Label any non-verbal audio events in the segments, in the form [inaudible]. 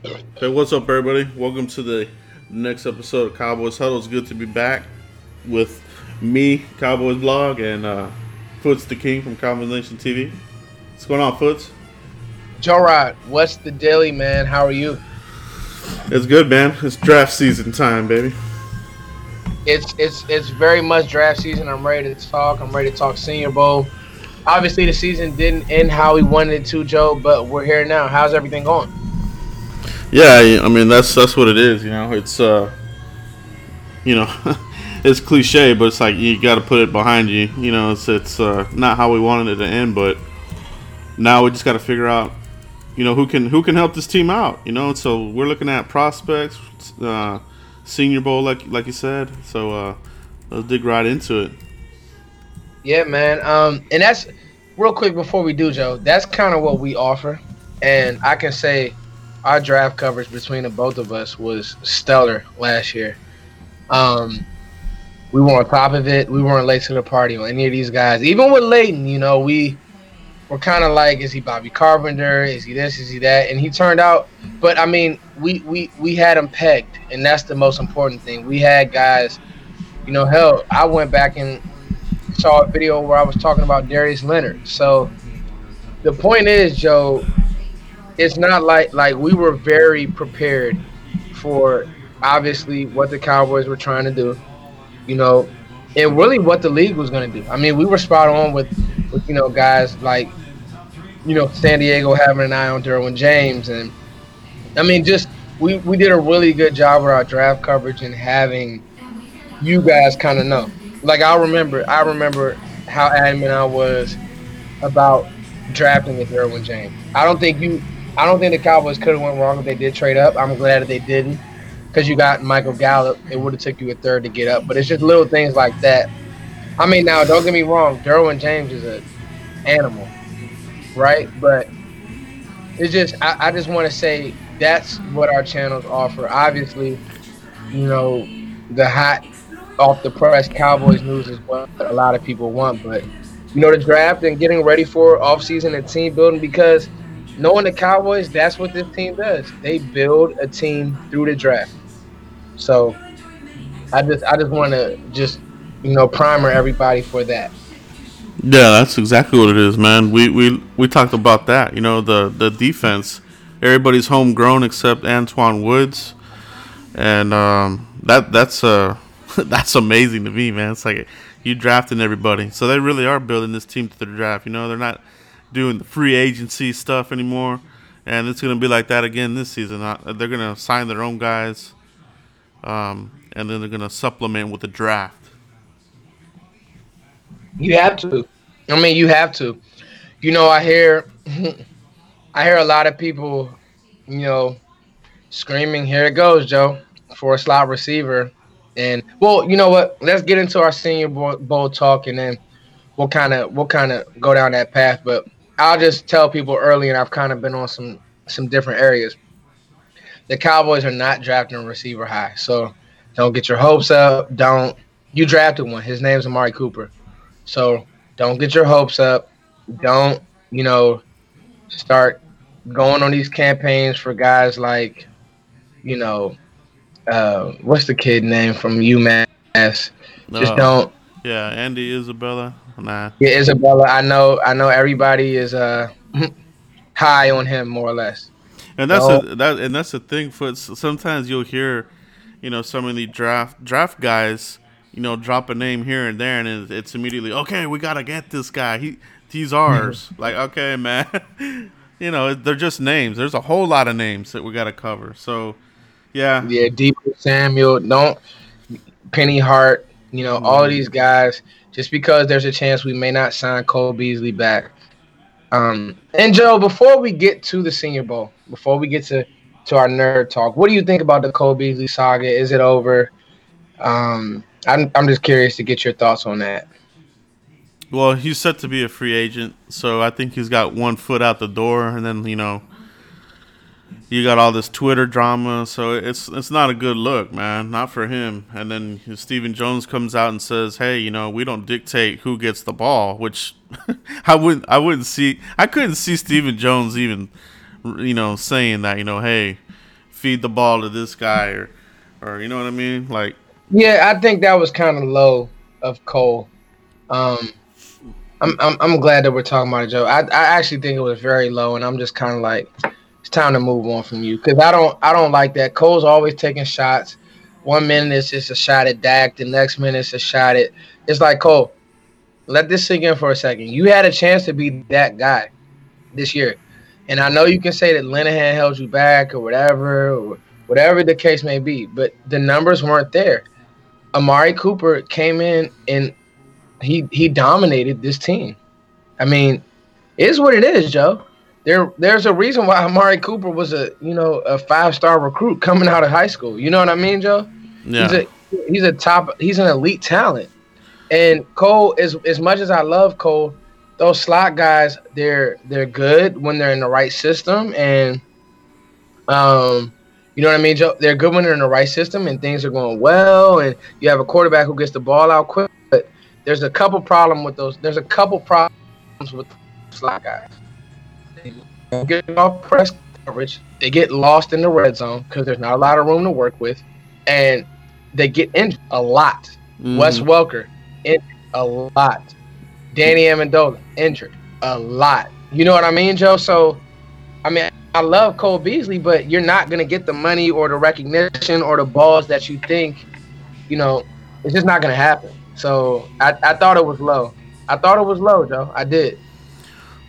Hey, what's up, everybody? Welcome to the next episode of Cowboys Huddle. It's good to be back with me, Cowboys Blog, and uh, Foots the King from Cowboys Nation TV. What's going on, Foots? Joe Rod, what's the daily, man? How are you? It's good, man. It's draft season time, baby. It's it's it's very much draft season. I'm ready to talk. I'm ready to talk Senior Bowl. Obviously, the season didn't end how we wanted it to, Joe, but we're here now. How's everything going? Yeah, I mean that's that's what it is. You know, it's uh, you know, [laughs] it's cliche, but it's like you got to put it behind you. You know, it's it's uh, not how we wanted it to end, but now we just got to figure out, you know, who can who can help this team out. You know, so we're looking at prospects, uh, Senior Bowl, like like you said. So uh, let's dig right into it. Yeah, man. Um, and that's real quick before we do, Joe. That's kind of what we offer, and I can say our draft coverage between the both of us was stellar last year. Um, we were on top of it. We weren't late to the party on any of these guys. Even with Leighton, you know, we were kind of like, is he Bobby Carpenter? Is he this? Is he that? And he turned out. But I mean, we we we had him pegged, and that's the most important thing. We had guys. You know, hell, I went back and saw a video where I was talking about Darius Leonard. So the point is, Joe, it's not like like we were very prepared for obviously what the Cowboys were trying to do, you know, and really what the league was going to do. I mean, we were spot on with, with you know guys like you know San Diego having an eye on Derwin James, and I mean just we we did a really good job with our draft coverage and having you guys kind of know. Like I remember, I remember how adamant I was about drafting with Derwin James. I don't think you, I don't think the Cowboys could have went wrong if they did trade up. I'm glad that they didn't, because you got Michael Gallup. It would have took you a third to get up. But it's just little things like that. I mean, now don't get me wrong, Derwin James is an animal, right? But it's just, I, I just want to say that's what our channels offer. Obviously, you know, the hot off the press Cowboys news is what a lot of people want. But you know, the draft and getting ready for offseason and team building because knowing the Cowboys, that's what this team does. They build a team through the draft. So I just I just want to just you know primer everybody for that. Yeah, that's exactly what it is, man. We we we talked about that. You know, the the defense. Everybody's homegrown except Antwaun Woods, and um, that that's uh [laughs] that's amazing to me, man. It's like you drafting everybody, so they really are building this team to the draft. You know, they're not doing the free agency stuff anymore, and it's gonna be like that again this season. They're gonna sign their own guys, um, and then they're gonna supplement with the draft. You have to. I mean, you have to. You know, I hear, [laughs] I hear a lot of people, you know, screaming, "Here it goes, Joe, for a slot receiver." And well, you know what? Let's get into our Senior Bowl talk, and then we'll kind of we'll kind of go down that path. But I'll just tell people early, and I've kind of been on some some different areas. The Cowboys are not drafting a receiver high, so don't get your hopes up. Don't you drafted one? His name's Amari Cooper, so don't get your hopes up. Don't you know start going on these campaigns for guys like you know uh, what's the kid name from UMass? Just uh, don't. Yeah, Andy Isabella. Nah. Yeah, Isabella. I know. I know. Everybody is uh [laughs] high on him more or less. And that's so, a, that. And that's the thing. For sometimes you'll hear, you know, some of the draft draft guys, you know, drop a name here and there, and it's immediately okay. We gotta get this guy. He he's ours. [laughs] like okay, man. [laughs] you know, they're just names. There's a whole lot of names that we gotta cover. So yeah. Yeah, Deebo Samuel, don't Penny Hart, you know, mm-hmm. all these guys, just because there's a chance we may not sign Cole Beasley back. Um, and Joe, before we get to the Senior Bowl, before we get to to our nerd talk, what do you think about the Cole Beasley saga? Is it over? Um, I'm I'm just curious to get your thoughts on that. Well, he's set to be a free agent, so I think he's got one foot out the door, and then you know you got all this Twitter drama, so it's it's not a good look, man. Not for him. And then Stephen Jones comes out and says, "Hey, you know, we don't dictate who gets the ball," which [laughs] I wouldn't I wouldn't see. I couldn't see Stephen Jones even, you know, saying that. You know, hey, feed the ball to this guy or or you know what I mean? Like Yeah, I think that was kind of low of Cole. Um I'm, I'm I'm glad that we're talking about it, Joe. I I actually think it was very low, and I'm just kind of like, it's time to move on from you because I don't I don't like that. Cole's always taking shots. One minute it's just a shot at Dak, the next minute it's a shot at. It's like Cole. Let this sink in for a second. You had a chance to be that guy this year, and I know you can say that Linehan held you back or whatever, or whatever the case may be, but the numbers weren't there. Amari Cooper came in and he he dominated this team. I mean, is what it is, Joe. There there's a reason why Amari Cooper was a you know a five star recruit coming out of high school. You know what I mean, Joe? yeah. He's a he's a top he's an elite talent. And Cole, as as much as I love Cole, those slot guys, they're they're good when they're in the right system and um you know what I mean, Joe? They're good when they're in the right system and things are going well and you have a quarterback who gets the ball out quick. But there's a couple problem with those there's a couple problems with slot guys. Get off press coverage, they get lost in the red zone because there's not a lot of room to work with, and they get injured a lot. Mhm. Wes Welker injured a lot. Danny Amendola injured a lot. You know what I mean, Joe? So, I mean, I love Cole Beasley, but you're not gonna get the money or the recognition or the balls that you think. You know, it's just not gonna happen. So I, I thought it was low. I thought it was low, Joe. I did.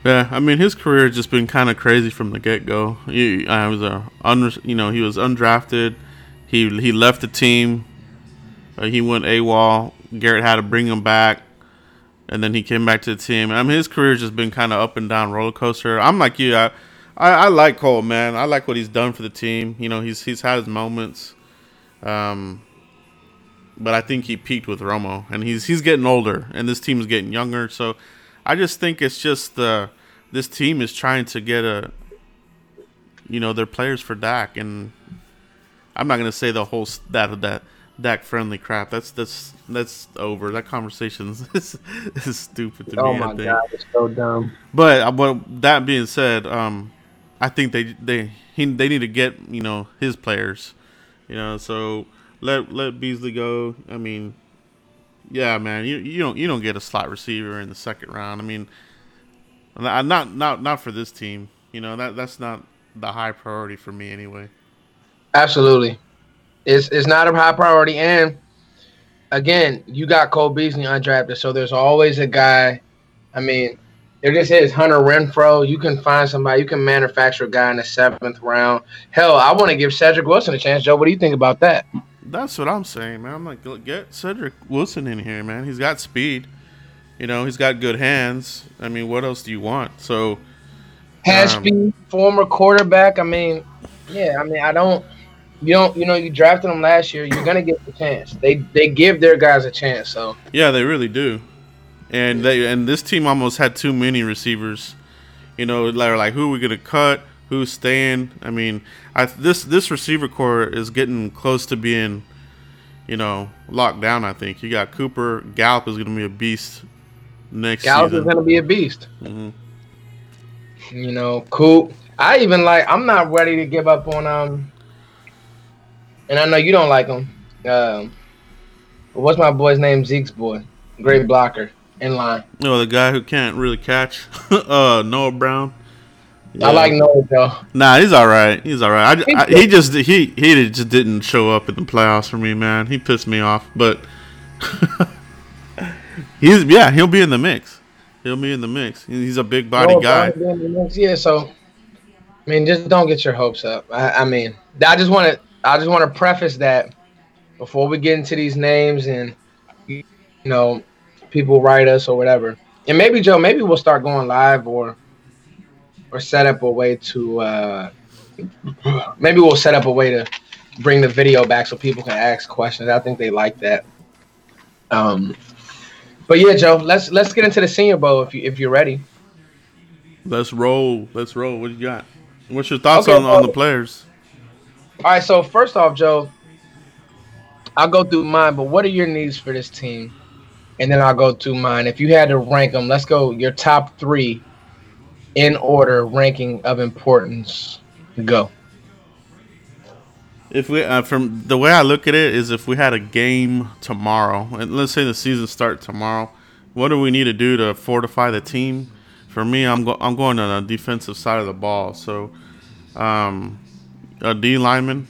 Yeah, I mean his career has just been kind of crazy from the get go. He I was a un, you know he was undrafted. He he left the team. Uh, he went AWOL. Garrett had to bring him back, and then he came back to the team. I mean his career's just been kind of up and down roller coaster. I'm like you. I, I I like Cole, man. I like what he's done for the team. You know he's he's had his moments. Um, but I think he peaked with Romo, and he's he's getting older, and this team is getting younger. So I just think it's just the this team is trying to get a, you know, their players for Dak, and I'm not gonna say the whole that of that Dak friendly crap. That's that's that's over. That conversation is, [laughs] is stupid to Oh me. I my god, it's so dumb. But uh, but that being said, um, I think they they he, they need to get you know his players, you know. So let let Beasley go. I mean, yeah, man, you you don't you don't get a slot receiver in the second round. I mean, not not not for this team. You know that that's not the high priority for me anyway. Absolutely. It's it's not a high priority. And again, you got Cole Beasley undrafted, so there's always a guy. I mean, there just is Hunter Renfrow. You can find somebody, you can manufacture a guy in the seventh round. Hell, I want to give Cedric Wilson a chance. Joe, what do you think about that? That's what I'm saying, man. I'm like, get Cedric Wilson in here, man. He's got speed. You know, he's got good hands. I mean, what else do you want? So, Has Um, speed, former quarterback. I mean, yeah, I mean, I don't you don't you know, you drafted him last year, you're gonna get the chance. They they give their guys a chance, so Yeah, they really do. And they and this team almost had too many receivers. You know, they're like, who are we gonna cut? Who's staying? I mean, I this this receiver corps is getting close to being, you know, locked down. I think you got Cooper Gallup is gonna be a beast next Gallup is gonna be a beast. hmm You know, cool. I even like. I'm not ready to give up on um. And I know you don't like him. Um, what's my boy's name? Zeke's boy, great blocker in line. You know, the guy who can't really catch, [laughs] uh, Noah Brown. I like Noah though. Nah, he's all right. He's all right. I, I, he just he he just didn't show up in the playoffs for me, man. He pissed me off. But [laughs] he's yeah, he'll be in the mix. He'll be in the mix. He's a big body guy. Brown being the next year, so I mean, just don't get your hopes up. I, I mean, I just want to. I just want to preface that before we get into these names and you know people write us or whatever. And maybe Joe, maybe we'll start going live or or set up a way to uh maybe we'll set up a way to bring the video back so people can ask questions. I think they like that. Um but yeah, Joe, let's let's get into the senior bowl if you if you're ready. Let's roll. Let's roll. What you got? What's your thoughts Okay, on, on the players? All right, so first off, Joe, I'll go through mine, but what are your needs for this team? And then I'll go through mine. If you had to rank them, let's go your top three in order ranking of importance. Go. if we uh, from the way I look at it is if we had a game tomorrow, and let's say the season start tomorrow, what do we need to do to fortify the team? For me, I'm go- I'm going on the defensive side of the ball. So, um, a D lineman,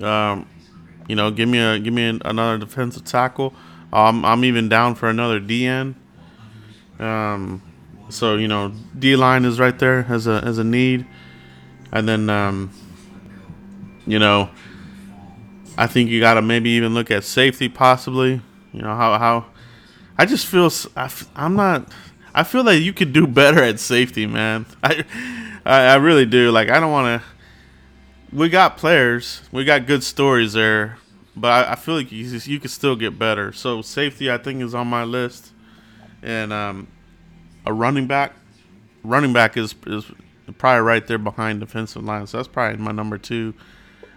um, you know, give me a give me an, another defensive tackle. Um, I'm even down for another DN. Um, so you know, D line is right there as a as a need, and then um, you know, I think you got to maybe even look at safety possibly. You know how how I just feel I, am not. I feel like you could do better at safety, man. I I, I really do. Like I don't want to. We got players. We got good stories there, but I, I feel like you, you could still get better. So safety, I think, is on my list, and um, a running back. Running back is is probably right there behind defensive line. So that's probably my number two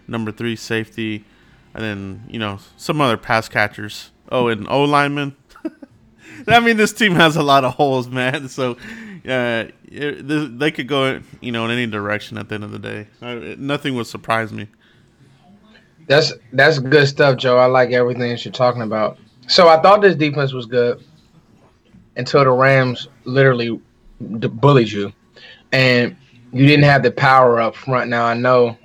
number three safety, and then you know some other pass catchers. Oh, and O lineman. [laughs] I mean, this team has a lot of holes, man. So uh, it, they could go, you know, in any direction at the end of the day. Uh, nothing would surprise me. That's that's good stuff, Joe. I like everything that you're talking about. So I thought this defense was good until the Rams literally bullied you, and you didn't have the power up front. Now I know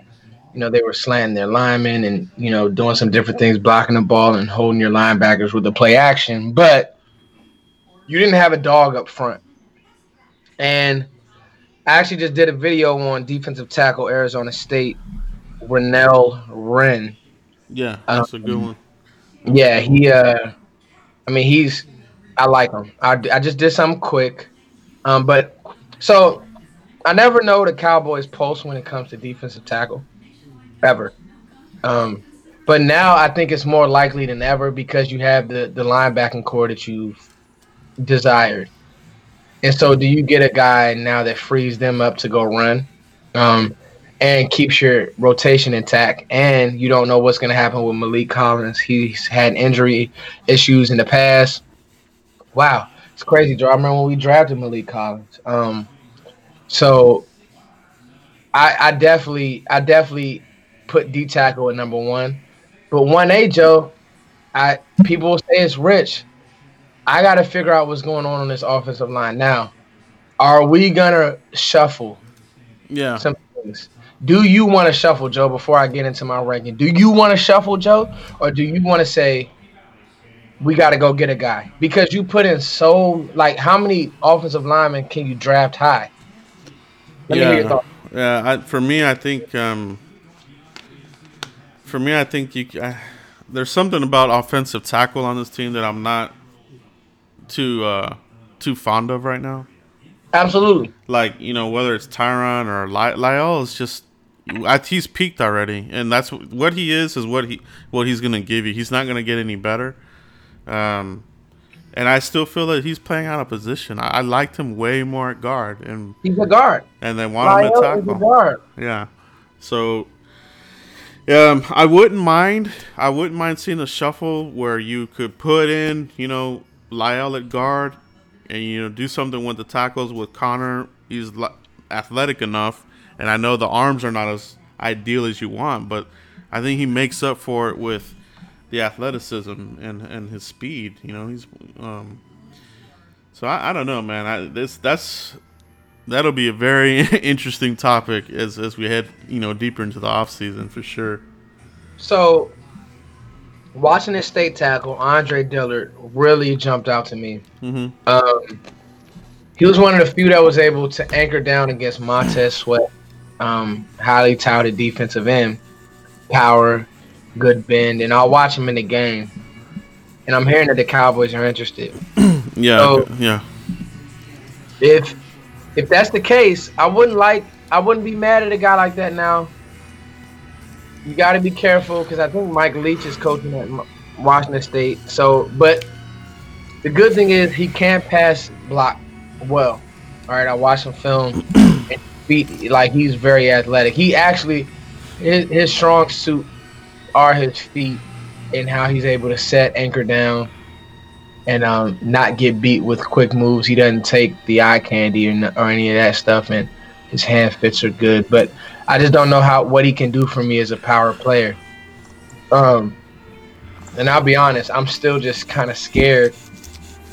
you know, they were slanting their linemen and, you know, doing some different things, blocking the ball and holding your linebackers with the play action. But you didn't have a dog up front. And I actually just did a video on defensive tackle Arizona State, Renell Wren. Yeah, that's um, a good one. Yeah, he, uh, I mean, he's, I like him. I, I just did something quick. Um, but so I never know the Cowboys' pulse when it comes to defensive tackle ever. Um, but now I think it's more likely than ever because you have the the linebacking corps that you've desired. And so, do you get a guy now that frees them up to go run, um, and keeps your rotation intact? And you don't know what's going to happen with Maliek Collins. He's had injury issues in the past. Wow, it's crazy, Joe. I remember when we drafted Maliek Collins. Um, so, I, I definitely, I definitely put D tackle at number one. But one A, Joe, I people will say it's rich. I got to figure out what's going on on this offensive line now. Are we gonna shuffle? Yeah. Some things. Do you want to shuffle, Joe? Before I get into my ranking, do you want to shuffle, Joe, or do you want to say we got to go get a guy because you put in so like how many offensive linemen can you draft high? Let yeah. Yeah, I, for me, I think um, for me, I think you I, there's something about offensive tackle on this team that I'm not too uh, too fond of right now. Absolutely. Like you know whether it's Tyron or Ly- La'el is just he's peaked already, and that's what he is is what he what he's gonna give you. He's not gonna get any better. Um, and I still feel that he's playing out of position. I, I liked him way more at guard, and he's a guard. And they want him to tackle. Guard. Yeah. So um, I wouldn't mind. I wouldn't mind seeing a shuffle where you could put in, you know, La'el at guard, and you know, do something with the tackles with Connor. He's athletic enough, and I know the arms are not as ideal as you want, but I think he makes up for it with the athleticism and and his speed. You know, he's um. So I, I don't know, man. I this that's that'll be a very [laughs] interesting topic as as we head you know deeper into the off season for sure. So, Washington State tackle Andre Dillard really jumped out to me. Mm-hmm. Um, he was one of the few that was able to anchor down against Montez Sweat, um, highly touted defensive end, power, good bend, and I'll watch him in the game. And I'm hearing that the Cowboys are interested. [clears throat] yeah, so, yeah. If if that's the case, I wouldn't like I wouldn't be mad at a guy like that now. You got to be careful because I think Mike Leach is coaching at Washington State. So, but the good thing is he can pass block well. All right, I watched him film. [clears throat] and like he's very athletic. He actually his, his strong suit are his feet and how he's able to set anchor down and um, not get beat with quick moves. He doesn't take the eye candy or, or any of that stuff, and his hand fits are good. But I just don't know how what he can do for me as a power player. Um, and I'll be honest, I'm still just kind of scared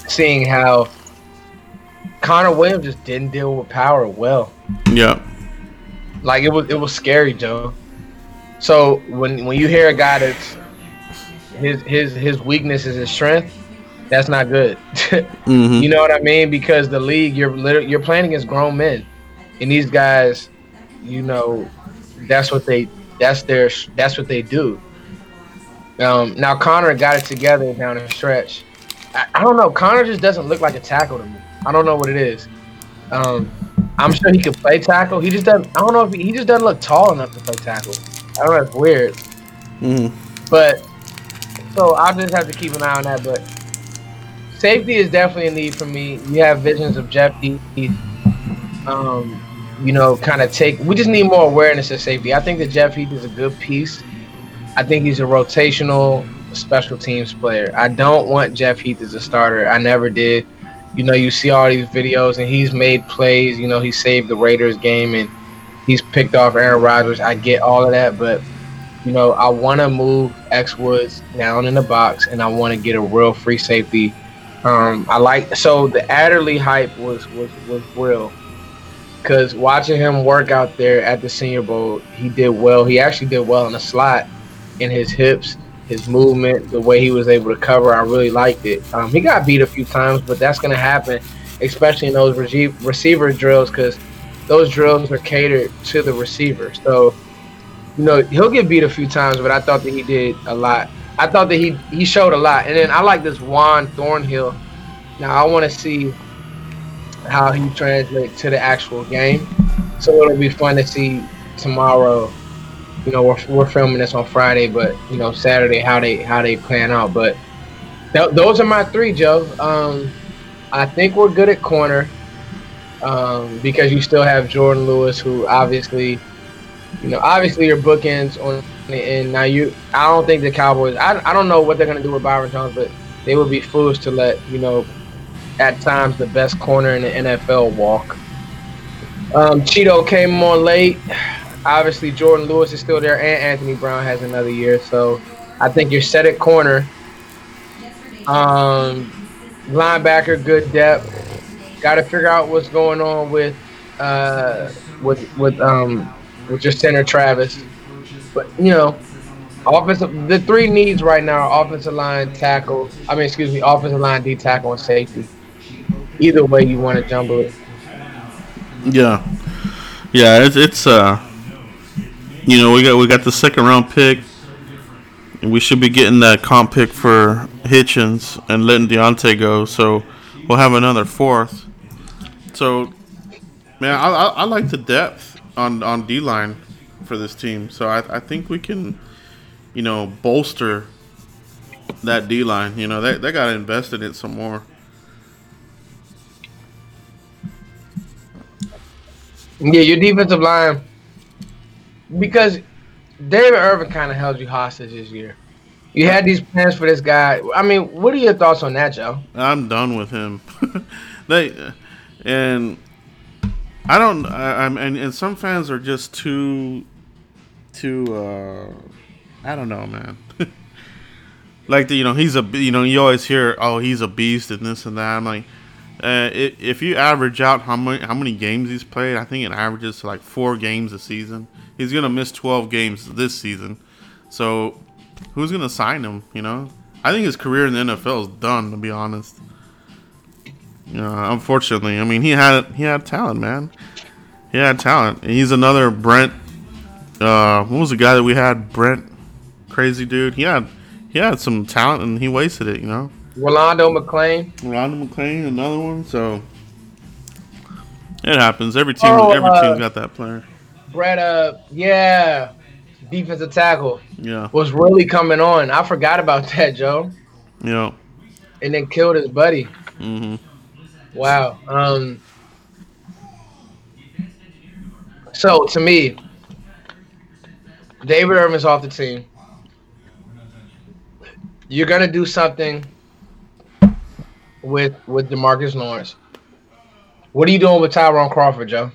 seeing how Connor Williams just didn't deal with power well. Yeah. Like it was it was scary, Joe. So when when you hear a guy that's his his his weakness is his strength, that's not good. [laughs] Mm-hmm. You know what I mean? Because the league, you're literally, you're playing against grown men, and these guys, you know, that's what they that's their that's what they do. Um, now Connor got it together down the stretch. I, I don't know. Connor just doesn't look like a tackle to me. I don't know what it is. Um, I'm sure he could play tackle. He just doesn't. I don't know if he, he just doesn't look tall enough to play tackle. I don't know. It's weird. Mm-hmm. But so I'll just have to keep an eye on that. But safety is definitely a need for me. You have visions of Jeff Heath, um, you know, kind of take. We just need more awareness of safety. I think that Jeff Heath is a good piece. I think he's a rotational special teams player. I don't want Jeff Heath as a starter. I never did. You know, you see all these videos and he's made plays. You know, he saved the Raiders game and he's picked off Aaron Rodgers. I get all of that, but you know, I want to move X Woods down in the box and I want to get a real free safety. Um, I like so the Adderley hype was was was real because watching him work out there at the Senior Bowl, he did well. He actually did well in the slot, in his hips, his movement, the way he was able to cover. I really liked it. Um, he got beat a few times, but that's going to happen, especially in those rece- receiver drills because those drills are catered to the receiver. So, you know, he'll get beat a few times, but I thought that he did a lot. I thought that he he showed a lot. And then I like this Juan Thornhill. Now I want to see how he translates to the actual game. So it'll be fun to see tomorrow. You know, we're, we're filming this on Friday, but you know Saturday how they how they plan out. But th- those are my three, Joe. Um, I think we're good at corner um, because you still have Jourdan Lewis, who obviously, you know, obviously your bookends on the end. Now you, I don't think the Cowboys. I, I don't know what they're gonna do with Byron Jones, but they would be foolish to let you know at times the best corner in the NFL walk. Um, Cheeto came on late. Obviously, Jourdan Lewis is still there, and Anthony Brown has another year. So I think you're set at corner. Um, linebacker, good depth. Got to figure out what's going on with uh, with with um with your center Travis. But you know, offensive the three needs right now are offensive line tackle. I mean, excuse me, offensive line D tackle and safety either way you want to jumble it. Yeah, yeah. It's it's uh, you know, we got we got the second round pick, we should be getting that comp pick for Hitchens and letting Deontay go. So we'll have another fourth. So, man, I I, I like the depth on on D line for this team. So I I think we can, you know, bolster that D line. You know, they they got to invest in it some more. Yeah, your defensive line, because David Irving kind of held you hostage this year. You had these plans for this guy. I mean, what are your thoughts on that, Joe? I'm done with him. [laughs] they and I don't. I, I'm and, and some fans are just too, too. uh I don't know, man. [laughs] like the, you know, he's a you know you always hear oh he's a beast and this and that. I'm like, uh, if you average out how many how many games he's played, I think it averages to like four games a season. He's gonna miss 12 games this season, so who's gonna sign him? You know, I think his career in the NFL is done. To be honest, know, unfortunately, I mean he had he had talent, man. He had talent. And he's another Brent. Uh, what was the guy that we had? Brent, crazy dude. He had he had some talent and he wasted it. You know. Rolando McClain. Rolando McClain, another one. So it happens. Every team, Oh, every uh, team's got that player. Brett, uh, yeah, defensive tackle Yeah, was really coming on. I forgot about [laughs] that, Joe, yeah. and then killed his buddy. Mm hmm Wow. Um. So to me, David Irving's off the team. You're gonna do something with with Demarcus Lawrence. What are you doing with Tyrone Crawford, Joe?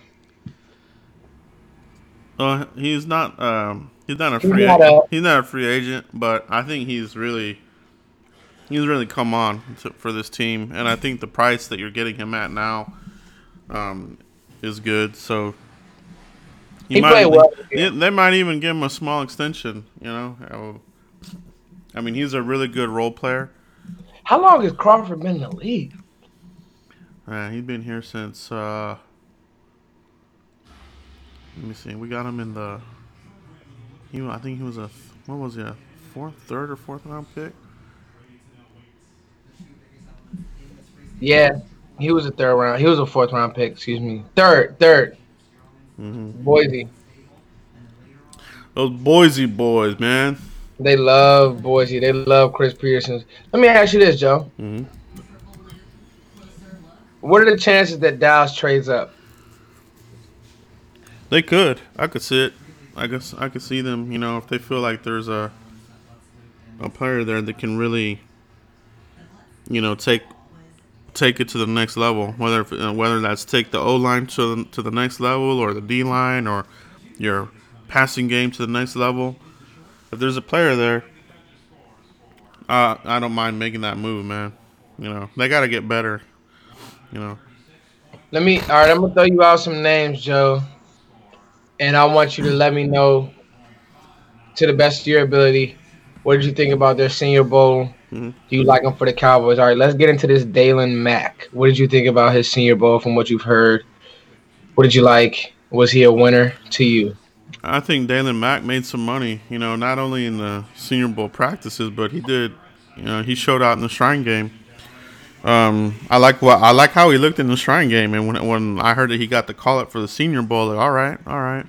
Uh, he's not. Um, he's not a free. He's not a, he's not a free agent, but I think he's really. He's really come on to, for this team, and I think the price that you're getting him at now, um, is good. So he, might, well. They might even give him a small extension. You know, I mean, he's a really good role player. How long has Crawford been in the league? Uh, he's been here since. Uh, let me see. We got him in the. He, I think he was a. What was he? A fourth, third, or fourth round pick. Yeah, he was a third round. He was a fourth round pick. Excuse me. Third, 3rd mm-hmm. Boise. Those Boise boys, man. They love Boise. They love Chris Petersen. Let me ask you this, Joe. Mm-hmm. What are the chances that Dallas trades up? They could. I could see it. I guess I could see them. You know, if they feel like there's a a player there that can really, you know, take take it to the next level. Whether uh, whether that's take the O line to the, to the next level, or the D line, or your passing game to the next level. If there's a player there, uh, I don't mind making that move, man. You know, they got to get better. You know. Let me. All right, I'm gonna throw you out some names, Joe and I want you to let me know to the best of your ability. What did you think about their Senior Bowl? Mm-hmm. Do you like him for the Cowboys? All right, let's get into this Daylon Mack. What did you think about his Senior Bowl from what you've heard? What did you like? Was he a winner to you? I think Daylon Mack made some money. You know, not only in the Senior Bowl practices, but he did. You know, he showed out in the Shrine game. Um, I like what I like how he looked in the Shrine game, and when when I heard that he got the call up for the Senior Bowl, like, all right, all right,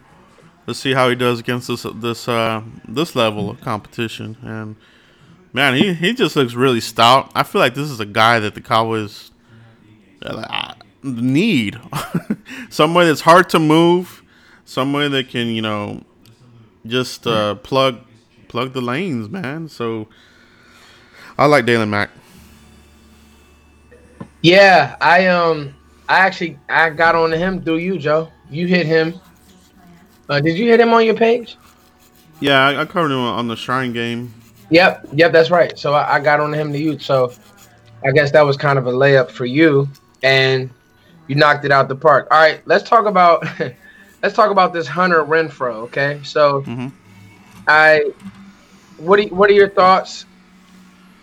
let's see how he does against this this uh, this level of competition. And man, he he just looks really stout. I feel like this is a guy that the Cowboys uh, need [laughs] somebody that's hard to move, somebody that can you know just uh, plug plug the lanes, man. So I like Daylon Mack. Yeah, I um, I actually I got on to him through you, Joe. You hit him. Uh, did you hit him on your page? Yeah, I, I covered him on the Shrine game. Yep, yep, that's right. So I, I got on him to you. So I guess that was kind of a layup for you, and you knocked it out the park. All right, let's talk about [laughs] let's talk about this Hunter Renfrow. Okay, so mm-hmm. I what are, what are your thoughts?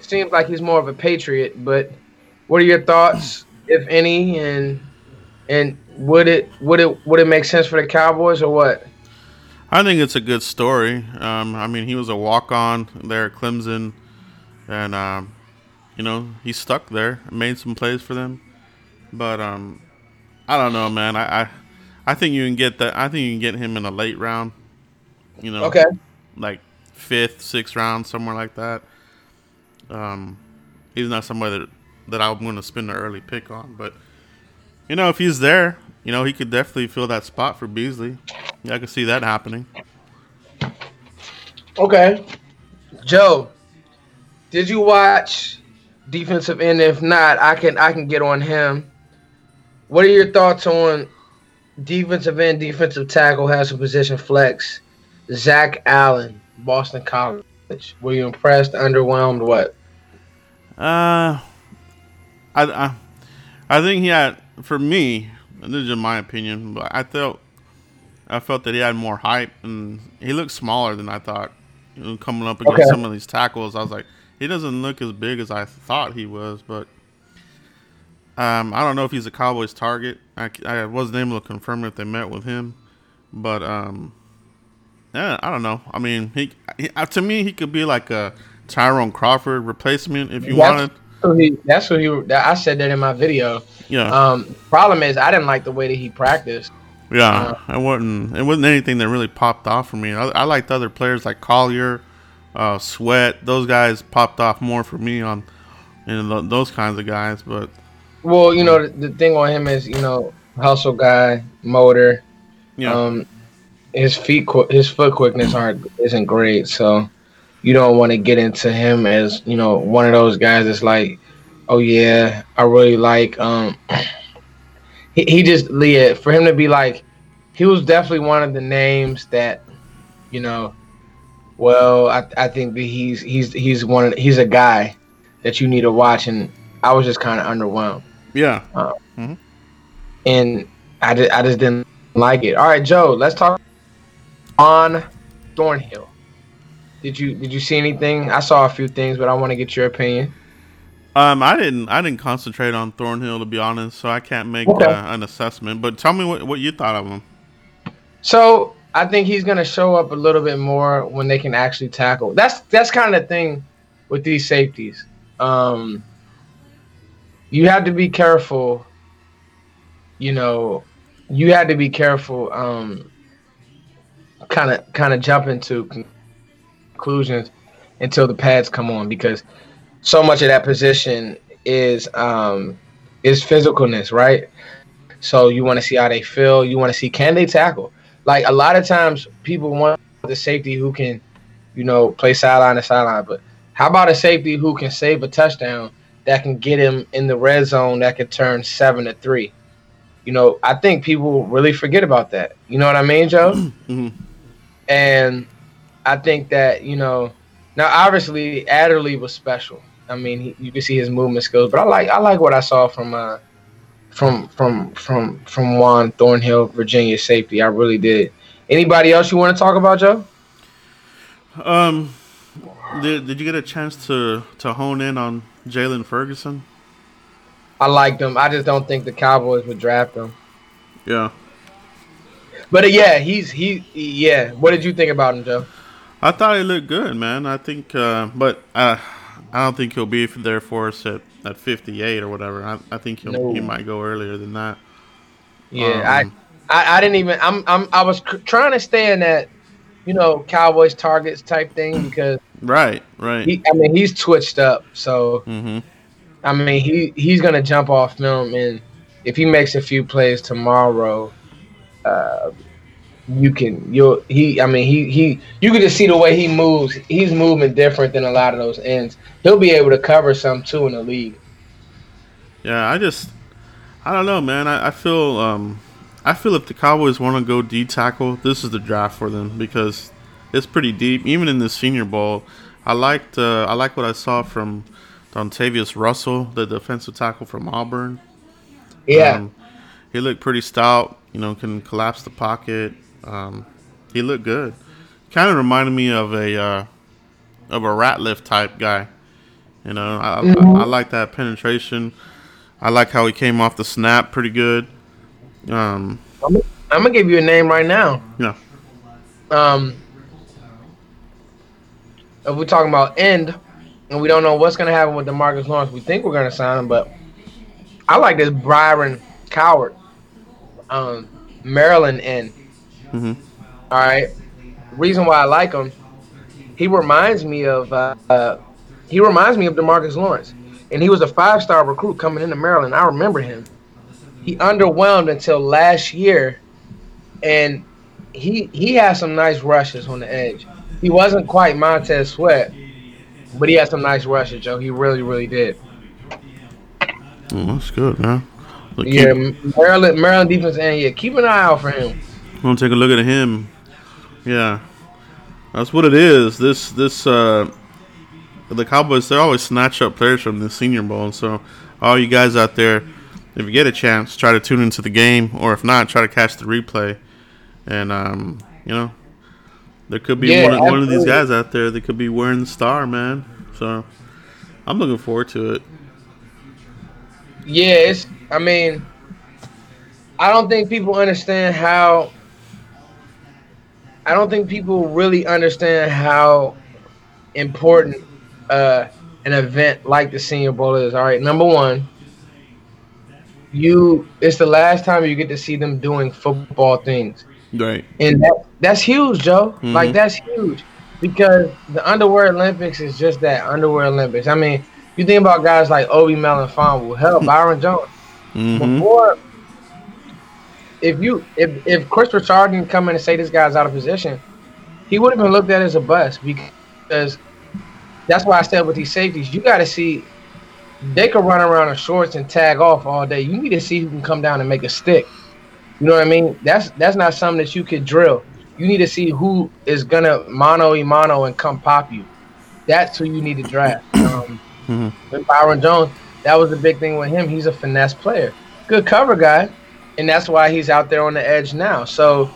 Seems like he's more of a patriot, but what are your thoughts, if any, and and would it would it would it make sense for the Cowboys or what? I think it's a good story. Um, I mean, he was a walk on there at Clemson, and um, you know he stuck there, made some plays for them. But um, I don't know, man. I, I I think you can get that. I think you can get him in a late round. You know, okay, like fifth, sixth round, somewhere like that. Um, he's not somebody that that I'm going to spend an early pick on. But you know, if he's there, you know, he could definitely fill that spot for Beasley. Yeah, I can see that happening. Okay, Joe, did you watch defensive end? If not, I can I can get on him. What are your thoughts on defensive end, defensive tackle, has a position flex? Zach Allen, Boston College. Were you impressed, underwhelmed, what? Uh, I, I, I think he had, for me, this is just my opinion, but I felt, I felt that he had more hype and he looked smaller than I thought. Coming up against okay. some of these tackles, I was like, he doesn't look as big as I thought he was, but um, I don't know if he's a Cowboys target. I, I wasn't able to confirm if they met with him, but um, yeah, I don't know. I mean, he, he to me he could be like a Tyrone Crawford replacement if you wanted who he. That's who he. I said that in my video. Yeah. Um. Problem is, I didn't like the way that he practiced. Yeah, uh, it wasn't. It wasn't anything that really popped off for me. I, I liked other players like Collier, uh, Sweat. Those guys popped off more for me on, you know, those kinds of guys. But well, you know, the, the thing on him is, you know, hustle guy, motor. Yeah. Um, his feet, his foot quickness aren't isn't great. So you don't want to get into him as you know one of those guys that's like, oh yeah, I really like. Um, [clears throat] he, he just Leah for him to be like, he was definitely one of the names that, you know, well, I, I think that he's he's he's one of, he's a guy that you need to watch, and I was just kind of underwhelmed. Yeah. Uh, mm-hmm. And I just, I just didn't like it. All right, Joe, let's talk on Thornhill. Did you did you see anything? I saw a few things, but I want to get your opinion. Um, I didn't I didn't concentrate on Thornhill to be honest, so I can't make okay. uh, an assessment. But tell me what what you thought of him. So I think he's gonna show up a little bit more when they can actually tackle. That's that's kind of the thing with these safeties. Um, you have to be careful. You know, you had to be careful. Um, kind of kind of jump into conclusions until the pads come on because so much of that position is um, is physicalness, right? So you want to see how they feel. You want to see can they tackle. Like a lot of times, people want the safety who can, you know, play sideline to sideline. But how about a safety who can save a touchdown that can get him in the red zone that could turn seven to three? You know, I think people really forget about that. You know what I mean, Joe? [clears throat] Mm-hmm. And I think that you know, now obviously Adderley was special. I mean, he, you can see his movement skills, but I like I like what I saw from uh from from from from Juan Thornhill, Virginia safety. I really did. Anybody else you want to talk about, Joe? Um, did did you get a chance to to hone in on Jaylon Ferguson? I liked him. I just don't think the Cowboys would draft him. Yeah. But uh, yeah, he's he yeah. What did you think about him, Joe? I thought he looked good, man. I think, uh, but uh, I don't think he'll be there for us at, at 58 or whatever. I, I think he'll, no. he might go earlier than that. Yeah, um, I, I, I didn't even. I'm I'm I was trying to stay in that, you know, Cowboys targets type thing because. Right, right. He, I mean, he's twitched up, so. Mm-hmm. I mean, he he's gonna jump off film, and if he makes a few plays tomorrow, uh, you can you'll he I mean he he you can just see the way he moves. He's moving different than a lot of those ends. He'll be able to cover some too in the league. Yeah, I just I don't know, man. I, I feel um I feel if the Cowboys want to go D tackle, this is the draft for them because it's pretty deep. Even in the Senior Bowl, I liked uh, I like what I saw from Dontavius Russell, the defensive tackle from Auburn. Yeah, um, he looked pretty stout. You know, can collapse the pocket. Um, he looked good. Kind of reminded me of a uh, of a Ratliff type guy. You know, I, mm-hmm. I, I, like that penetration. I like how he came off the snap pretty good. Um, I'm, I'm gonna give you a name right now. Yeah. Um, if we're talking about end, and we don't know what's gonna happen with Demarcus Lawrence, we think we're gonna sign him, but I like this Byron Cowart, um, Maryland end. Mm-hmm. All right. Reason why I like him, he reminds me of uh, uh, he reminds me of Demarcus Lawrence, and he was a five star recruit coming into Maryland. I remember him. He underwhelmed until last year, and he he had some nice rushes on the edge. He wasn't quite Montez Sweat, but he had some nice rushes, Joe. He really, really did. Oh, that's good, man. Look, yeah, keep... Maryland, Maryland defense, and yeah, keep an eye out for him. I'm gonna take a look at him. Yeah, that's what it is. This this uh, the Cowboys they always snatch up players from the Senior Bowl. So all you guys out there, if you get a chance, try to tune into the game, or if not, try to catch the replay. And um, you know, there could be yeah, one, one of these guys out there that could be wearing the star, man. So I'm looking forward to it. Yes, I mean, I don't think people understand how I don't think people really understand how important uh, an event like the Senior Bowl is. All right, number one, you it's the last time you get to see them doing football things. Right. And that, that's huge, Joe. Mm-hmm. Like that's huge because the underwear Olympics is just that underwear Olympics. I mean, you think about guys like Obi Melifonwu, hell, [laughs] Byron Jones. Mm-hmm. Before if you if if Kris Richard didn't come in and say this guy's out of position, he would have been looked at as a bust because that's why I said with these safeties, you got to see they could run around in shorts and tag off all day. You need to see who can come down and make a stick. You know what I mean? That's that's not something that you could drill. You need to see who is gonna mono e mono and come pop you. That's who you need to draft. [clears throat] Um, Mm-hmm. With Byron Jones, that was the big thing with him. He's a finesse player, good cover guy, and that's why he's out there on the edge now. So,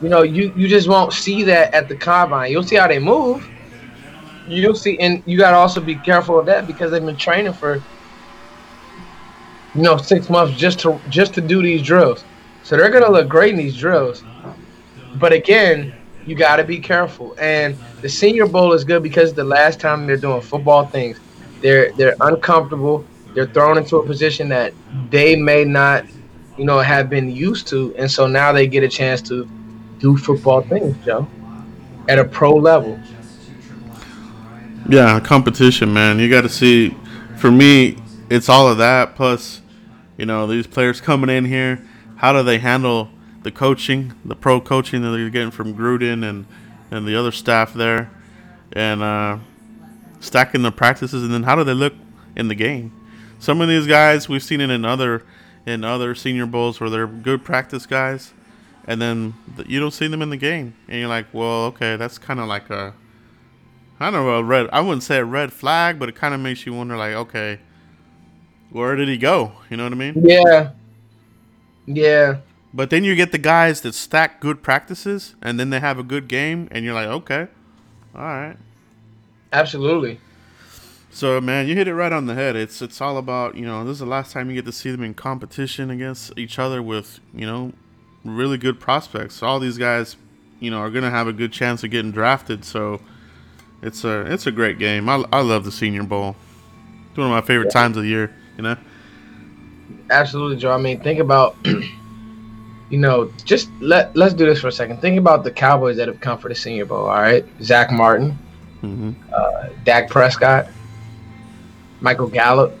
you know, you you just won't see that at the combine. You'll see how they move. You'll see, and you got to also be careful of that because they've been training for, you know, six months just to just to do these drills. So they're gonna look great in these drills. But again, you got to be careful. And the Senior Bowl is good because the last time they're doing football things, they're they're uncomfortable. They're thrown into a position that they may not, you know, have been used to, and so now they get a chance to do football things, Joe, at a pro level. Yeah, competition, man. You got to see. For me, it's all of that. Plus, you know, these players coming in here. How do they handle the coaching, the pro coaching that they're getting from Gruden and and the other staff there, and uh, stacking the practices, and then how do they look in the game? Some of these guys we've seen it in other in other senior bowls where they're good practice guys, and then you don't see them in the game, and you're like, well, okay, that's kind of like a I don't know a red. I wouldn't say a red flag, but it kind of makes you wonder, like, okay, where did he go? You know what I mean? Yeah, yeah, But then you get the guys that stack good practices, and then they have a good game, and you're like, okay, all right. absolutely. So man, you hit it right on the head. It's it's all about you know this is the last time you get to see them in competition against each other with you know really good prospects. All these guys, you know, are gonna have a good chance of getting drafted. So it's a it's a great game. I, I love the Senior Bowl. It's one of my favorite times of the year. You know. Absolutely, Joe. I mean, think about, [clears throat] you know, just let let's do this for a second. Think about the Cowboys that have come for the Senior Bowl. All right, Zack Martin, hmm uh, Dak Prescott, Michael Gallup.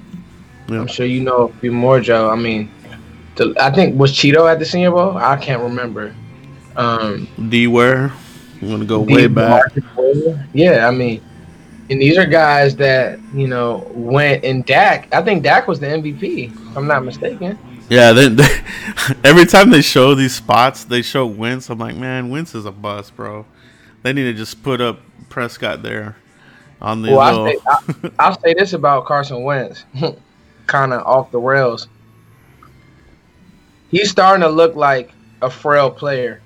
Yeah. I'm sure you know a few more, Joe. I mean, the, I think was Cheeto at the Senior Bowl. I can't remember. Um, D Ware. You gonna go way back? Yeah, I mean, and these are guys that you know went and Dak. I think Dak was the MVP. If I'm not mistaken. Yeah, they, [laughs] every time they show these spots, they show Wentz. I'm like, man, Wentz is a bust, bro. They need to just put up Prescott there on the Well, I little. say, I, I'll say this about Carson Wentz, [laughs] kind of off the rails. He's starting to look like a frail player.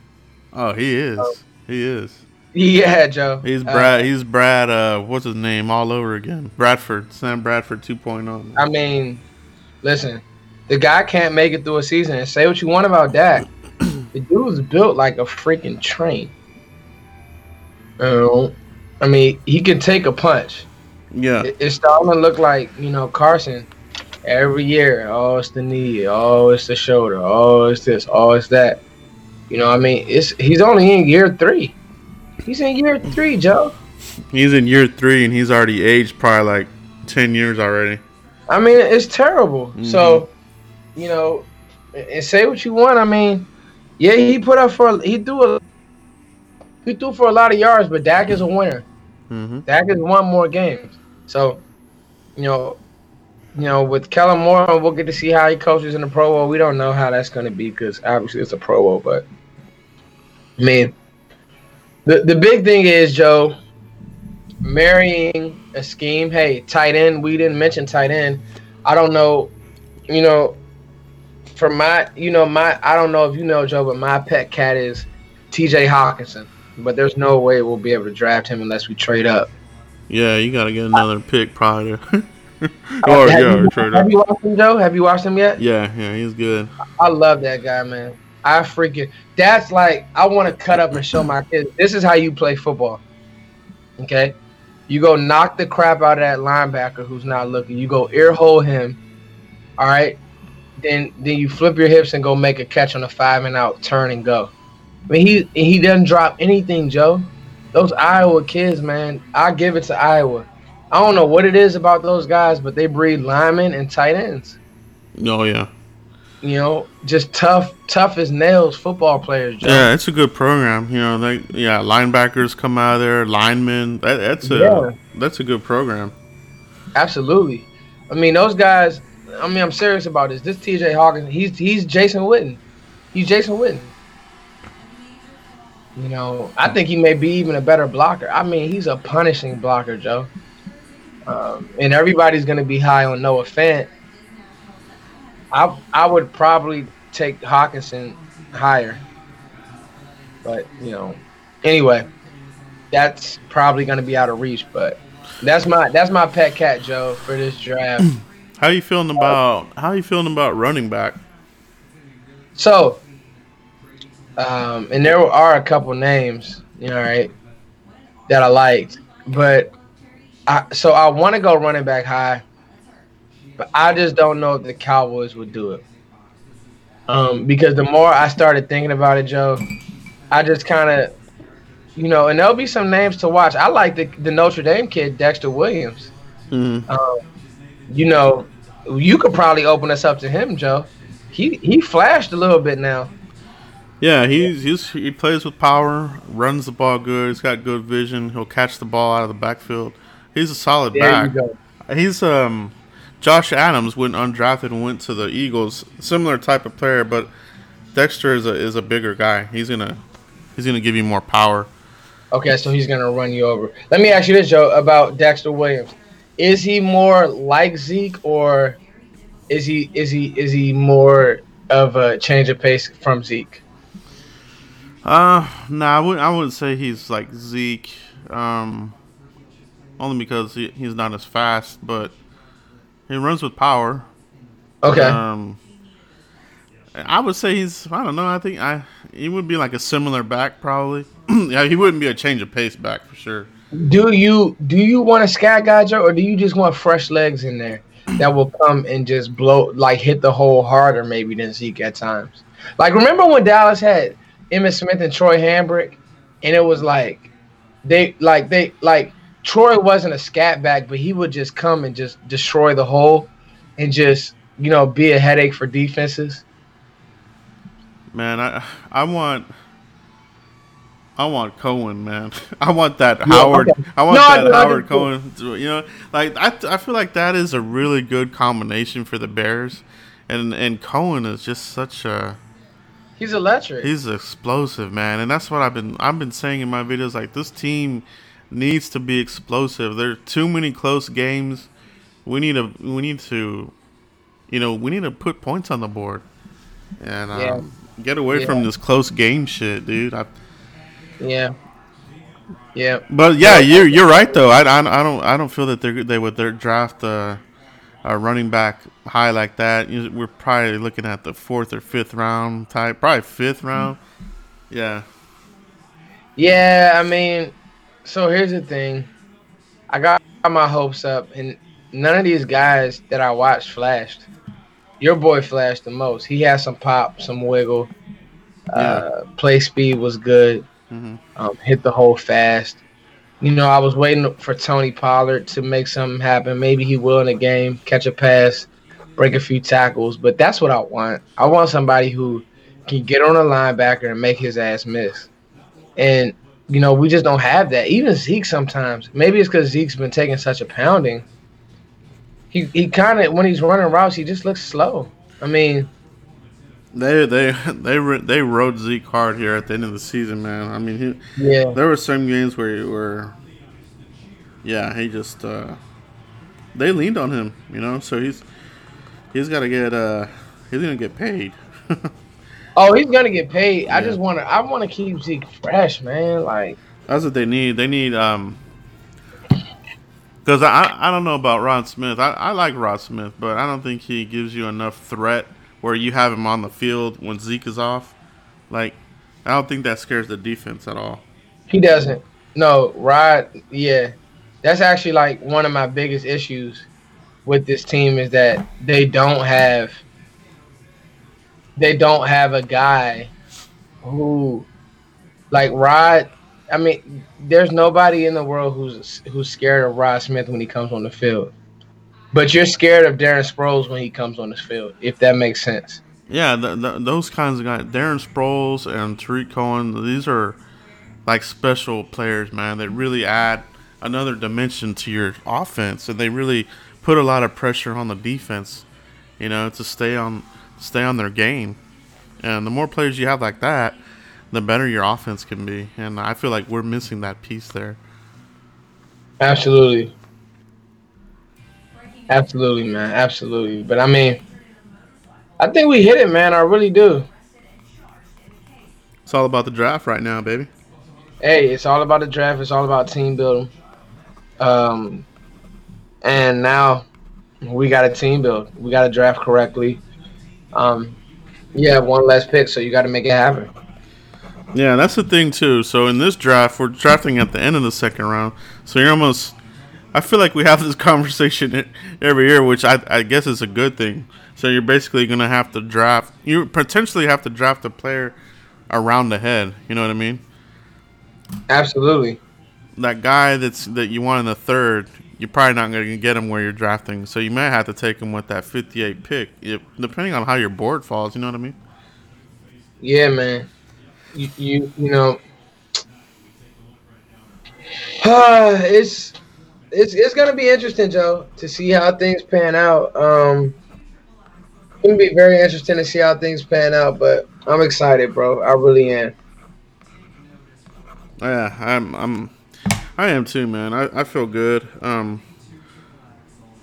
oh, he is. He is. Yeah, Joe. He's Uh, Brad. he's Brad. Uh, what's his name? All over again. Bradford. Sam Bradford oh. 2.0. I mean, listen, the guy can't make it through a season. And say what you want about Dak, the dude's built like a freaking train. Know, I mean, he can take a punch. Yeah. It- It's starting to look like you know Carson. Every year, oh, it's the knee, oh, it's the shoulder, oh, it's this, oh, it's that. You know, I mean, it's he's only in year three. He's in year three, Joe. He's in year three and he's already aged probably like 10 years already. I mean, it's terrible. So, mm-hmm. you know, and say what you want. I mean, yeah, he put up for he threw a he threw for a lot of yards, but Dak is a winner. Hmm has won more games. So, you know, you know, with Kellen Moore, we'll get to see how he coaches in the Pro Bowl. We don't know how that's going to be because obviously it's a Pro Bowl. But I mean, the the big thing is Joe marrying a scheme. Hey, tight end. We didn't mention tight end. I don't know. You know, for my, you know, my, I don't know if you know Joe, but my pet cat is T.J. Hockenson. But there's no way we'll be able to draft him unless we trade up. Yeah, you got to get another pick probably. to- [laughs] Oh, or, have, yeah, you, trade have up. you watched him, Joe? Have you watched him yet? Yeah, yeah, he's good. I love that guy, man. I freaking that's like I want to cut up and show my kids. This is how you play football. Okay, you go knock the crap out of that linebacker who's not looking. You go ear hole him. All right, then then you flip your hips and go make a catch on a five and out, turn and go. I mean he he doesn't drop anything, Joe. Those Iowa kids, man, I give it to Iowa. I don't know what it is about those guys, but they breed linemen and tight ends Oh, yeah. you know, just tough, tough as nails football players. Joe. Yeah, it's a good program. You know, they yeah, linebackers come out of there, linemen. That, that's a Yeah. that's a good program. Absolutely. I mean, those guys. I mean, I'm serious about this. This T.J. Hockenson, he's he's Jason Witten. He's Jason Witten. You know, I think he may be even a better blocker. I mean, he's a punishing blocker, Joe. Um, and everybody's going to be high on Noah Fant. I I would probably take Hockenson higher, but you know, anyway, that's probably going to be out of reach. But that's my that's my pet cat, Joe, for this draft. [clears throat] How you feeling about how you feeling about running back? So, um, and there are a couple names, you know, right, that I liked, but I so I want to go running back high, but I just don't know if the Cowboys would do it. Um, because the more I started thinking about it, Joe, I just kind of, you know, and there'll be some names to watch. I like the the Notre Dame kid, Dexter Williams. Mm-hmm. Um, you know, you could probably open us up to him, Joe. He he flashed a little bit now. Yeah, he's, he's he plays with power, runs the ball good. He's got good vision. He'll catch the ball out of the backfield. He's a solid There back. you go. He's um Josh Adams went undrafted and went to the Eagles. Similar type of player, but Dexter is a is a bigger guy. He's gonna he's gonna give you more power. Okay, so he's gonna run you over. Let me ask you this, Joe, about Dexter Williams. Is he more like Zeke, or is he is he is he more of a change of pace from Zeke? Uh, nah, I wouldn't. I wouldn't say he's like Zeke. Um, only because he, he's not as fast, but he runs with power. Okay, Um, I would say he's. I don't know. I think I he would be like a similar back probably. [clears throat] yeah, he wouldn't be a change of pace back for sure. do you do you want a scat guy, Joe, or do you just want fresh legs in there that will come and just blow like hit the hole harder maybe than Zeke at times? Like remember when Dallas had Emmitt Smith and Troy Hambrick, and it was like they like they like Troy wasn't a scat back, but he would just come and just destroy the hole and just you know be a headache for defenses. Man, I I want. I want Cohen, man. [laughs] I want that Howard. okay. I want No, that Howard. Cohen. You know, like I, I feel like that is a really good combination for the Bears, and and Cohen is just such a He's electric. He's explosive, man, and that's what I've been I've been saying in my videos. Like this team needs to be explosive. There are too many close games. We need to we need to, you know, we need to put points on the board, and um, Yeah. get away from this close game shit, dude. I, yeah, yeah. but yeah, you're you're right though. I, I, I don't I don't feel that they they would their draft a, a running back high like that. We're probably looking at the fourth or fifth round type, probably fifth round. Yeah. Yeah, I mean, so here's the thing. I got my hopes up, and none of these guys that I watched flashed. Your boy flashed the most. He had some pop, some wiggle. Uh, play speed was good. hmm Um, hit the hole fast. You know, I was waiting for Tony Pollard to make something happen. Maybe he will in a game, catch a pass, break a few tackles. But that's what I want. I want somebody who can get on a linebacker and make his ass miss. And you know, we just don't have that. Even Zeke sometimes. Maybe it's because Zeke's been taking such a pounding. He he kind of when he's running routes, he just looks slow. I mean, They they they they rode Zeke hard here at the end of the season, man. I mean, he, yeah, there were some games where where, yeah, he just uh, they leaned on him, you know. So he's he's got to get uh he's gonna get paid. [laughs] Oh, he's gonna get paid. I just want to. I want to keep Zeke fresh, man. Like, That's what they need. They need um. Because I I don't know about Rod Smith. I, I like Rod Smith, but I don't think he gives you enough threat where you have him on the field when Zeke is off. Like, I don't think that scares the defense at all. he doesn't. No, Rod. Yeah, that's actually like one of my biggest issues with this team is that they don't have. They don't have a guy who, like Rod. I mean, there's nobody in the world who's who's scared of Rod Smith when he comes on the field. But you're scared of Darren Sproles when he comes on the field, if that makes sense. Yeah, th th those kinds of guys, Darren Sproles and Tarik Cohen, these are like special players, man. That really add another dimension to your offense, and they really put a lot of pressure on the defense. You know, to stay on stay on their game. And the more players you have like that, the better your offense can be. And I feel like we're missing that piece there. Absolutely. Absolutely, man. Absolutely. But I mean, I think we hit it, man. I really do. It's all about the draft right now, baby. Hey, it's all about the draft. It's all about team building. Um, and now we got a team build. We got to draft correctly. Um, you have one less pick, so you got to make it happen. Yeah, that's the thing too. So in this draft, we're drafting at the end of the second round. So you're almost. I feel like we have this conversation [laughs] every year, which I, I guess is a good thing. So you're basically gonna have to draft. You potentially have to draft a player around the head. You know what I mean? Absolutely. That guy that's that you want in the third, you're probably not going to get him where you're drafting. So you may have to take him with that 58 pick, if, depending on how your board falls. You know what I mean? Yeah, man. You you, you know, uh, [sighs] it's it's it's gonna be interesting, Joe, to see how things pan out. Um, it's gonna be very interesting to see how things pan out, but I'm excited, bro. I really am. Yeah, I'm I'm I am too, man. I, I feel good. Um,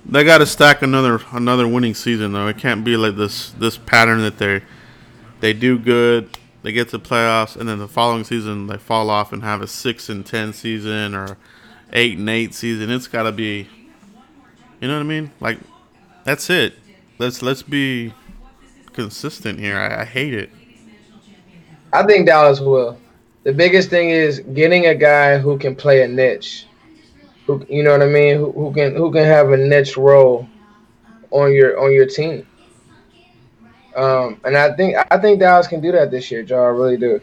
they got to stack another another winning season though. It can't be like this this pattern that they they do good, they get to playoffs, and then the following season they fall off and have a six and ten season or eight and eight season. It's got to be, you know what I mean? Like that's it. Let's let's be consistent here. I, I hate it. I think Dallas will the biggest thing is getting a guy who can play a niche. Who you know what I mean? Who, who can who can have a niche role on your on your team. Um, and I think I think Dallas can do that this year, Joe. I really do.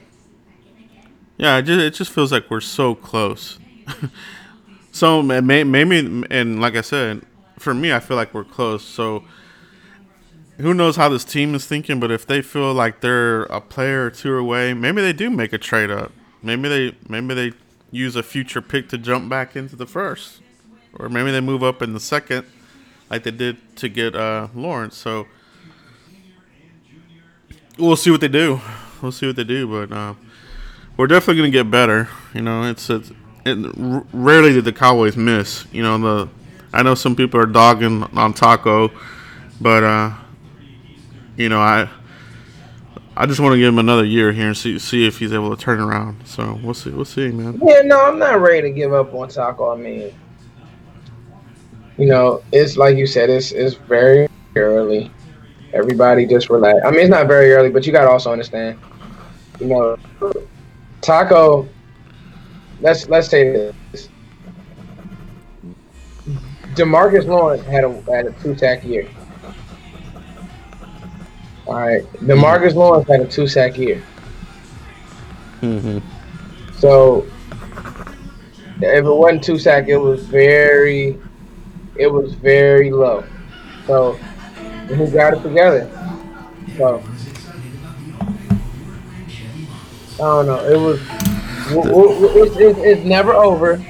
Yeah, it just, it just feels like we're so close. [laughs] so maybe, and like I said, for me, I feel like we're close. So who knows how this team is thinking, but if they feel like they're a player or two away, maybe they do make a trade up. Maybe they maybe they use a future pick to jump back into the first, or maybe they move up in the second, like they did to get uh, Lawrence. So we'll see what they do. We'll see what they do, but uh, we're definitely gonna get better. You know, it's, it's it, rarely did the Cowboys miss. You know, the I know some people are dogging on Taco, but uh, you know, I I just want to give him another year here and see see if he's able to turn around. So we'll see. We'll see, man. Yeah, no, I'm not ready to give up on Taco. I mean, you know, it's like you said, it's it's very early. Everybody just relax. I mean, it's not very early, but you gotta also understand, you know, Taco. Let's let's say this. Demarcus Lawrence had a had a two sack year. All right, Demarcus Lawrence had a two sack year. Mm-hmm. So if it wasn't two sack, it was very, it was very low. So he got it together. So I don't know. It was. [laughs] It's, it's, never over,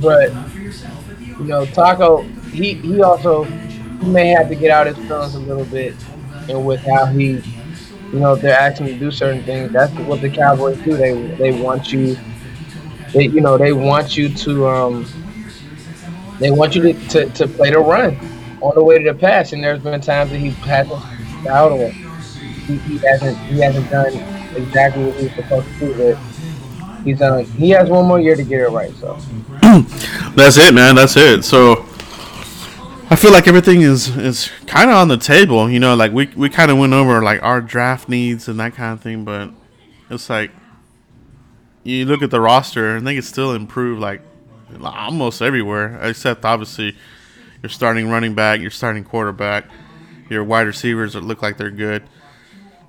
but you know, Taco. He he also he may have to get out his feelings a little bit and with how he, you know, if they're asking to do certain things, that's what the Cowboys do. They they want you, they you know they want you to um, they want you to, to, to play the run on the way to the pass. And there's been times that he hasn't out or he, he hasn't he hasn't done exactly what he's supposed to do. But he's done. He has one more year to get it right. So [clears throat] that's it, man. That's it. So I feel like everything is is kind of on the table. You know, like we we kind of went over like our draft needs and that kind of thing, but it's like you look at the roster and they can still improve like almost everywhere, except obviously you're starting running back, you're starting quarterback, your wide receivers look like they're good.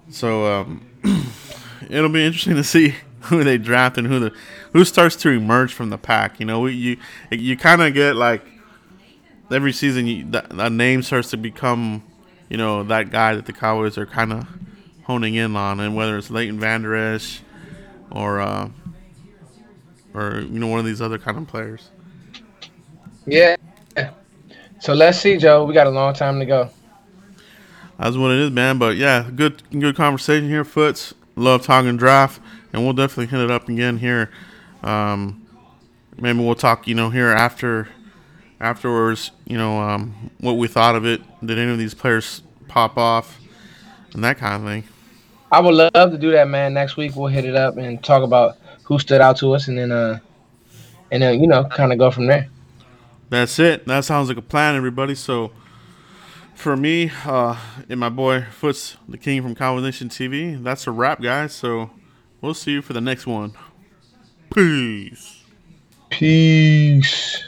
So um, [clears throat] it'll be interesting to see [laughs] who they draft and who the who starts to emerge from the pack. You know, we, you you kind of get like every season you, that, that name starts to become, you know, that guy that the Cowboys are kind of honing in on, and whether it's Leighton Vander Esch or uh, or you know one of these other kind of players. Yeah. So let's see, Joe. We got a long time to go. That's what it is, man. But yeah, good good conversation here, Foots. Love talking draft, and we'll definitely hit it up again here. Um, maybe we'll talk, you know, here after afterwards. You know, um, what we thought of it. Did any of these players pop off, and that kind of thing. I would love to do that, man. Next week we'll hit it up and talk about who stood out to us, and then uh, and then you know, kind of go from there. That's it. That sounds like a plan, everybody. So for me uh, and my boy Foots, the king from Combination TV, that's a wrap, guys. So we'll see you for the next one. Peace. Peace.